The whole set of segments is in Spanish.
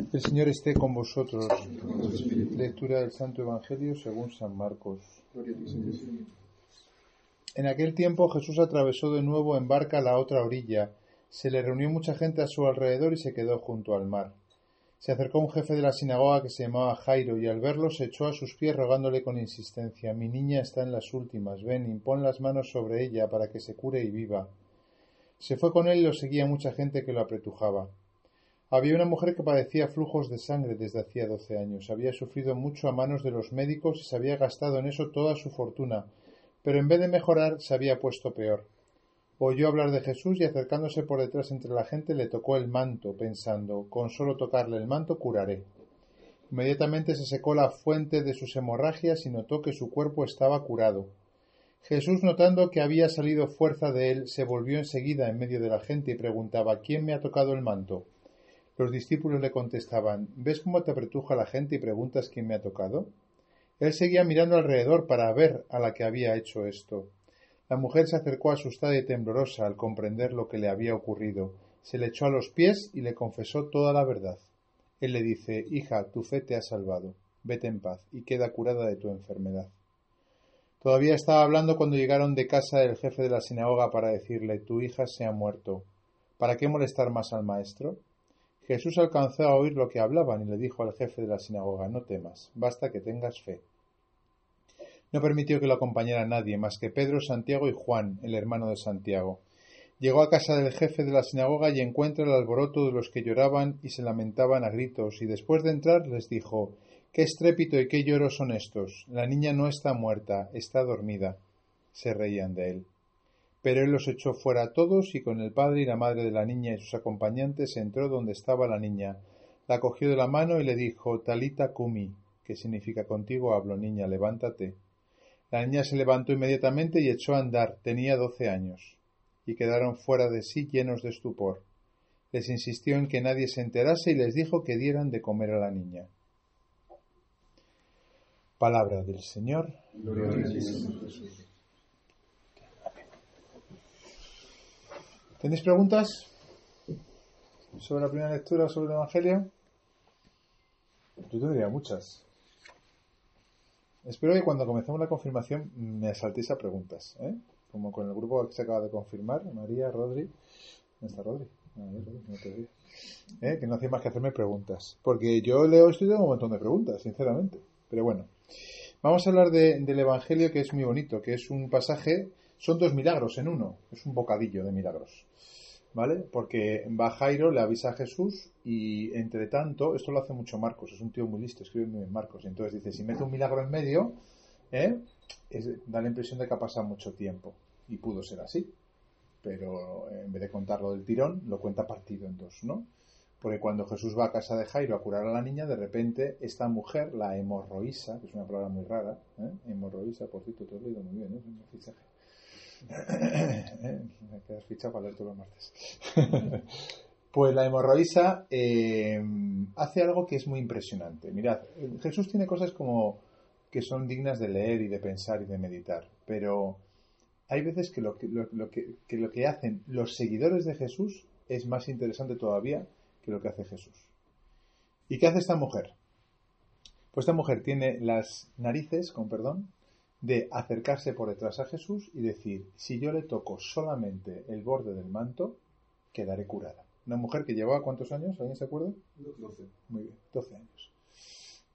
El Señor esté con vosotros. Lectura del Santo Evangelio según San Marcos. En aquel tiempo Jesús atravesó de nuevo en barca la otra orilla. Se le reunió mucha gente a su alrededor y se quedó junto al mar. Se acercó un jefe de la sinagoga que se llamaba Jairo y al verlo se echó a sus pies rogándole con insistencia Mi niña está en las últimas, ven, impón las manos sobre ella para que se cure y viva. Se fue con él y lo seguía mucha gente que lo apretujaba. Había una mujer que padecía flujos de sangre desde hacía doce años. Había sufrido mucho a manos de los médicos y se había gastado en eso toda su fortuna, pero en vez de mejorar se había puesto peor. Oyó hablar de Jesús y acercándose por detrás entre la gente le tocó el manto, pensando con solo tocarle el manto curaré. Inmediatamente se secó la fuente de sus hemorragias y notó que su cuerpo estaba curado. Jesús, notando que había salido fuerza de él, se volvió enseguida en medio de la gente y preguntaba ¿Quién me ha tocado el manto? Los discípulos le contestaban ¿Ves cómo te apretuja la gente y preguntas quién me ha tocado? Él seguía mirando alrededor para ver a la que había hecho esto. La mujer se acercó asustada y temblorosa al comprender lo que le había ocurrido. Se le echó a los pies y le confesó toda la verdad. Él le dice Hija, tu fe te ha salvado. Vete en paz y queda curada de tu enfermedad. Todavía estaba hablando cuando llegaron de casa del jefe de la sinagoga para decirle Tu hija se ha muerto. ¿Para qué molestar más al maestro? Jesús alcanzó a oír lo que hablaban y le dijo al jefe de la sinagoga, no temas, basta que tengas fe. No permitió que lo acompañara nadie más que Pedro, Santiago y Juan, el hermano de Santiago. Llegó a casa del jefe de la sinagoga y encuentra el alboroto de los que lloraban y se lamentaban a gritos, y después de entrar les dijo Qué estrépito y qué lloro son estos. La niña no está muerta, está dormida. Se reían de él. Pero él los echó fuera a todos y con el padre y la madre de la niña y sus acompañantes entró donde estaba la niña, la cogió de la mano y le dijo Talita Kumi, que significa contigo hablo niña, levántate. La niña se levantó inmediatamente y echó a andar, tenía doce años, y quedaron fuera de sí llenos de estupor. Les insistió en que nadie se enterase y les dijo que dieran de comer a la niña. Palabra del Señor. ¿Tenéis preguntas sobre la primera lectura sobre el Evangelio? Yo tendría muchas. Espero que cuando comencemos la confirmación me saltéis a preguntas, ¿eh? como con el grupo que se acaba de confirmar, María, Rodri. ¿Dónde está Rodri? te ¿Eh? Que no hacía más que hacerme preguntas. Porque yo leo esto y tengo un montón de preguntas, sinceramente. Pero bueno, vamos a hablar de, del Evangelio que es muy bonito, que es un pasaje, son dos milagros en uno, es un bocadillo de milagros. ¿vale? Porque va Jairo, le avisa a Jesús y entre tanto, esto lo hace mucho Marcos, es un tío muy listo, escribe muy bien Marcos, y entonces dice, si mete un milagro en medio, ¿eh? da la impresión de que ha pasado mucho tiempo. Y pudo ser así, pero en vez de contarlo del tirón, lo cuenta partido en dos, ¿no? Porque cuando Jesús va a casa de Jairo a curar a la niña, de repente esta mujer, la hemorroísa, que es una palabra muy rara, ¿eh? hemorroísa, por cierto, te he leído muy bien, ¿eh? es un fichaje me quedas fichado para leer todos los martes. pues la hemorroísa eh, hace algo que es muy impresionante. Mirad, Jesús tiene cosas como que son dignas de leer y de pensar y de meditar, pero hay veces que lo que, lo, que lo que hacen los seguidores de Jesús es más interesante todavía que lo que hace Jesús. ¿Y qué hace esta mujer? Pues esta mujer tiene las narices, con perdón, de acercarse por detrás a Jesús y decir, si yo le toco solamente el borde del manto, quedaré curada. Una mujer que llevaba cuántos años, ¿alguien se acuerda? 12. Muy bien, 12 años.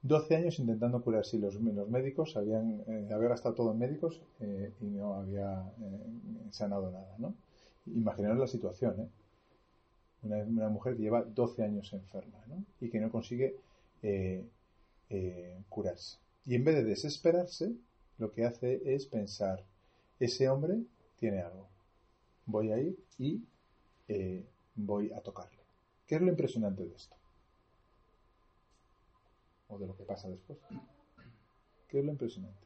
12 años intentando curar. Si los, los médicos habían, eh, había gastado todo en médicos eh, y no había eh, sanado nada, ¿no? Imaginaos la situación, ¿eh? Una, una, mujer que lleva 12 años enferma, ¿no? Y que no consigue curarse. Y en vez de desesperarse, lo que hace es pensar, ese hombre tiene algo, voy a ir y eh, voy a tocarle. ¿Qué es lo impresionante de esto? O de lo que pasa después. ¿Qué es lo impresionante?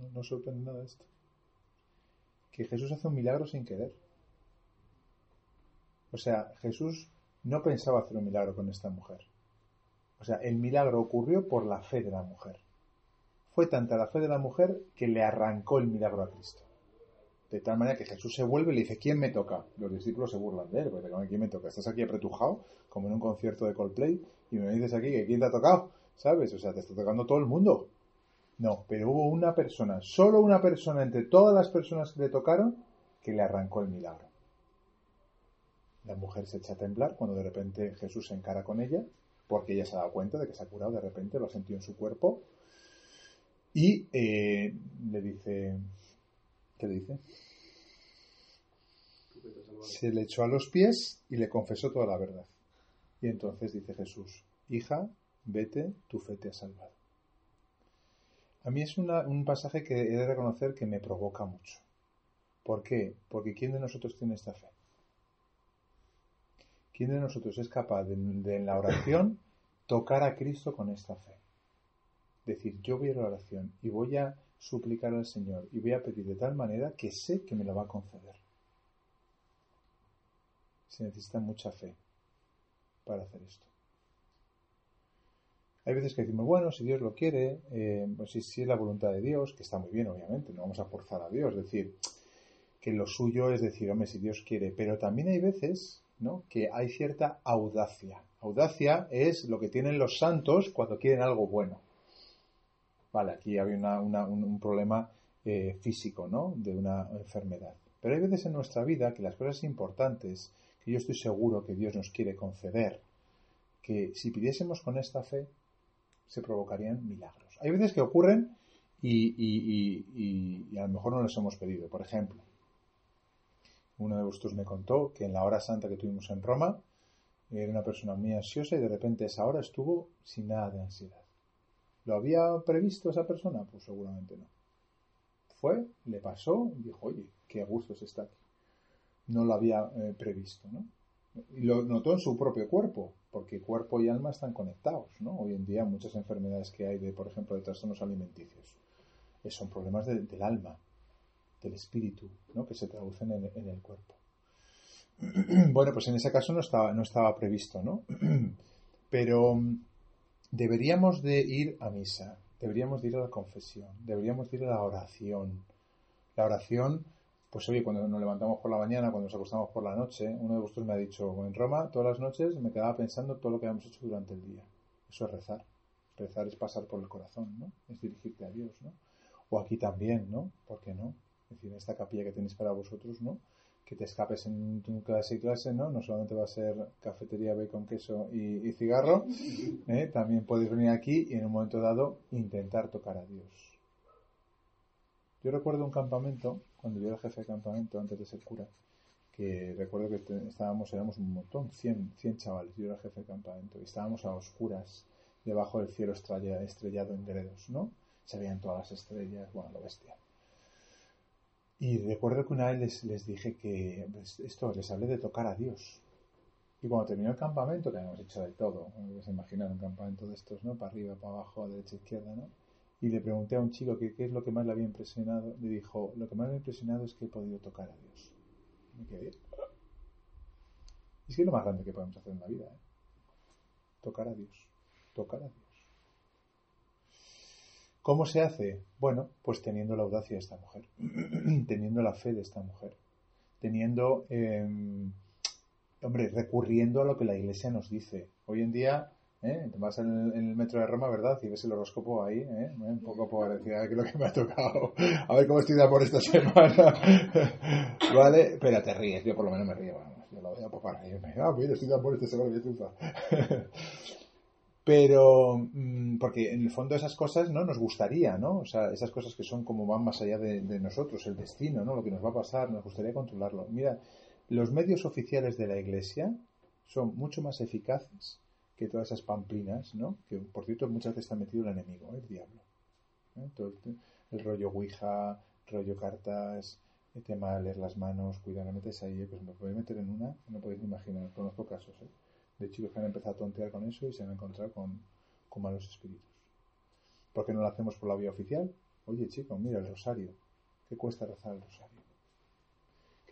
No, no sorprende nada esto. Que Jesús hace un milagro sin querer. O sea, Jesús no pensaba hacer un milagro con esta mujer. O sea, el milagro ocurrió por la fe de la mujer. Fue tanta la fe de la mujer que le arrancó el milagro a Cristo. De tal manera que Jesús se vuelve y le dice, ¿quién me toca? Los discípulos se burlan de él, porque ¿quién me toca? Estás aquí apretujado, como en un concierto de Coldplay, y me dices aquí que quién te ha tocado, ¿sabes? O sea, te está tocando todo el mundo. No, pero hubo una persona, solo una persona entre todas las personas que le tocaron, que le arrancó el milagro. La mujer se echa a temblar cuando de repente Jesús se encara con ella, porque ella se ha dado cuenta de que se ha curado, de repente lo ha sentido en su cuerpo, y eh, le dice, ¿qué le dice? Se le echó a los pies y le confesó toda la verdad. Y entonces dice Jesús, hija, vete, tu fe te ha salvado. A mí es un pasaje que he de reconocer que me provoca mucho. ¿Por qué? Porque ¿quién de nosotros tiene esta fe? ¿Quién de nosotros es capaz de, en la oración tocar a Cristo con esta fe? Decir, yo voy a la oración y voy a suplicar al Señor y voy a pedir de tal manera que sé que me lo va a conceder. Se necesita mucha fe para hacer esto. Hay veces que decimos, bueno, si Dios lo quiere, eh, pues si, si, es la voluntad de Dios, que está muy bien, obviamente, no vamos a forzar a Dios, es decir, que lo suyo es decir, hombre, si Dios quiere, pero también hay veces, ¿no?, que hay cierta audacia. Audacia es lo que tienen los santos cuando quieren algo bueno. Vale, aquí había un, problema eh, físico, ¿no?, de una enfermedad. Pero hay veces en nuestra vida que las cosas importantes, que yo estoy seguro que Dios nos quiere conceder, que si pidiésemos con esta fe, se provocarían milagros. Hay veces que ocurren y, a lo mejor no los hemos pedido. Por ejemplo, uno de vosotros me contó que en la hora santa que tuvimos en Roma, era una persona muy ansiosa y de repente esa hora estuvo sin nada de ansiedad. ¿Lo había previsto esa persona? Pues seguramente no. Fue, le pasó y dijo, oye, qué gusto está aquí. No lo había eh, previsto, ¿no? Y lo notó en su propio cuerpo, porque cuerpo y alma están conectados, ¿no? Hoy en día muchas enfermedades que hay, de, por ejemplo, de trastornos alimenticios, eh, son problemas del alma, del espíritu, ¿no? Que se traducen en, el cuerpo. bueno, pues en ese caso no estaba, no estaba previsto, ¿no? Pero mm, deberíamos de ir a misa, deberíamos de ir a la confesión, deberíamos de ir a la oración. La oración pues oye, cuando nos levantamos por la mañana, cuando nos acostamos por la noche, uno de vosotros me ha dicho, en Roma todas las noches me quedaba pensando todo lo que habíamos hecho durante el día. Eso es rezar. Rezar es pasar por el corazón, ¿no? Es dirigirte a Dios, ¿no? O aquí también, ¿no? ¿Por qué no? Es decir, esta capilla que tenéis para vosotros, ¿no? Que te escapes en tu clase y clase, ¿no? No solamente va a ser cafetería, bacon, queso y, cigarro, ¿eh? también podéis venir aquí y en un momento dado intentar tocar a Dios yo recuerdo un campamento, cuando yo era jefe de campamento antes de ser cura, que recuerdo que estábamos, éramos un montón, 100, 100 chavales, yo era jefe de campamento, y estábamos a oscuras debajo del cielo estrellado en Gredos, ¿no? Se veían todas las estrellas, bueno, lo bestia. Y recuerdo que una vez les, dije que pues, esto, les hablé de tocar a Dios. Y cuando terminó el campamento, que habíamos hecho de todo, se imaginan un campamento de estos, ¿no? Para arriba, para abajo, derecha, izquierda, ¿no? y le pregunté a un chico qué es lo que más le había impresionado, le dijo, lo que más me ha impresionado es que he podido tocar a Dios. Me quedé. Es que es lo más grande que podemos hacer en la vida, ¿eh? Tocar a Dios. Tocar a Dios. ¿Cómo se hace? Bueno, pues teniendo la audacia de esta mujer, teniendo la fe de esta mujer, teniendo, em, hombre, recurriendo a lo que la Iglesia nos dice. Hoy en día ¿eh? Te vas en el, metro de Roma, ¿verdad? Y ves el horóscopo ahí, ¿eh? Un poco por decir, a es lo que me ha tocado, a ver cómo estoy de por esta semana, ¿vale? Pero te ríes, yo por lo menos me río, vamos, yo lo voy a para reírme, ah, mira, estoy de por esta semana, Pero, mm, porque en el fondo esas cosas, ¿no? Nos gustaría, ¿no? O sea, esas cosas que son como van más allá de, nosotros, el destino, ¿no? Lo que nos va a pasar, nos gustaría controlarlo. Mira, los medios oficiales de la Iglesia son mucho más eficaces que todas esas pamplinas, ¿no? Que por cierto muchas veces está metido el enemigo, el diablo. ¿eh? Todo el, rollo Ouija, rollo cartas, el tema de leer las manos, cuidado, no metes ahí, pues me puede meter en una, no podéis imaginar, conozco casos, ¿eh? De chicos que han empezado a tontear con eso y se han encontrado con, con malos espíritus. ¿Por qué no lo hacemos por la vía oficial? Oye, chicos, mira el rosario. ¿Qué cuesta rezar el rosario?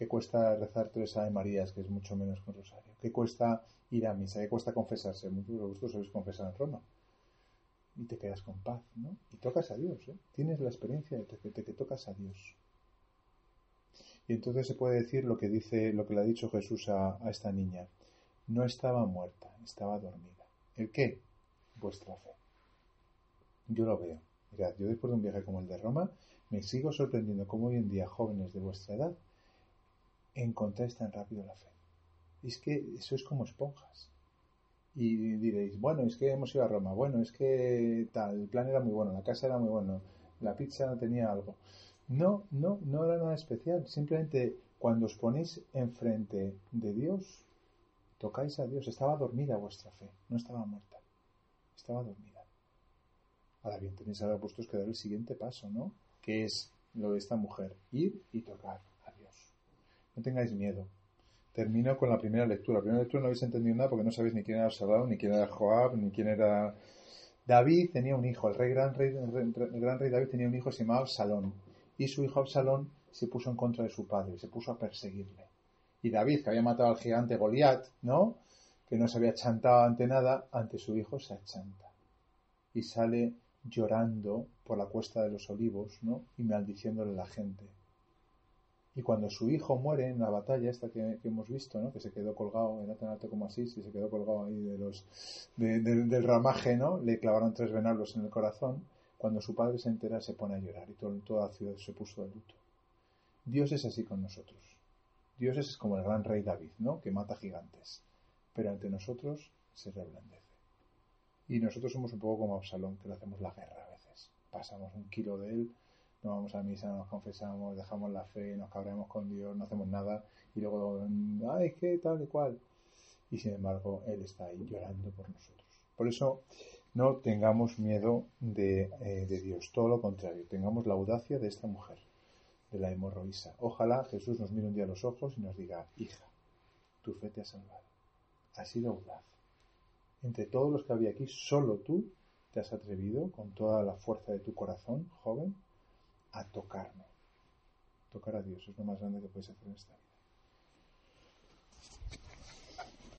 ¿Qué cuesta rezar tres Ave Marías, que es mucho menos que un rosario? ¿Qué cuesta ir a misa? ¿Qué cuesta confesarse? Muchos de vosotros sabéis confesar en Roma. Y te quedas con paz, ¿no? Y tocas a Dios, ¿eh? Tienes la experiencia de que, te tocas a Dios. Y entonces se puede decir lo que dice, lo que le ha dicho Jesús a, esta niña. No estaba muerta, estaba dormida. ¿El qué? Vuestra fe. Yo lo veo. Mirad, yo después de un viaje como el de Roma, me sigo sorprendiendo cómo hoy en día jóvenes de vuestra edad encontráis tan rápido la fe. Es que eso es como esponjas. Y diréis, bueno, es que hemos ido a Roma, bueno, es que tal, el plan era muy bueno, la casa era muy bueno, la pizza no tenía algo. No, no, no era nada especial. Simplemente cuando os ponéis enfrente de Dios, tocáis a Dios. Estaba dormida vuestra fe, no estaba muerta. Estaba dormida. Ahora bien, tenéis ahora puestos que dar el siguiente paso, ¿no? Que es lo de esta mujer, ir y tocar a Dios. No tengáis miedo. Termino con la primera lectura. La primera lectura no habéis entendido nada porque no sabéis ni quién era Absalón, ni quién era Joab, ni quién era... David tenía un hijo, el rey gran rey, el gran rey David tenía un hijo que se llamaba Absalón y su hijo Absalón se puso en contra de su padre, se puso a perseguirle. Y David, que había matado al gigante Goliat, ¿no? Que no se había chantado ante nada, ante su hijo se achanta. Y sale llorando por la cuesta de los olivos, ¿no? Y maldiciéndole a la gente. Y cuando su hijo muere en la batalla esta que, hemos visto, ¿no? Que se quedó colgado, era tan alto como así, si se quedó colgado ahí de los, del ramaje, ¿no? Le clavaron tres venablos en el corazón cuando su padre se entera se pone a llorar y toda la ciudad se puso de luto. Dios es así con nosotros. Dios es como el gran rey David, ¿no? Que mata gigantes. Pero ante nosotros se reblandece. Y nosotros somos un poco como Absalón, que le hacemos la guerra a veces. Pasamos un kilo de él, no vamos a misa, nos confesamos, dejamos la fe, nos cabremos con Dios, no hacemos nada. Y luego, ay, ¿qué tal y cual? Y sin embargo, Él está ahí llorando por nosotros. Por eso, no tengamos miedo eh, de, Dios, todo lo contrario, tengamos la audacia de esta mujer, de la hemorroísa. Ojalá Jesús nos mire un día a los ojos y nos diga, hija, tu fe te ha salvado, has sido audaz. Entre todos los que había aquí, solo tú te has atrevido, con toda la fuerza de tu corazón, joven, a tocarme. Tocar a Dios es lo más grande que puedes hacer en esta vida.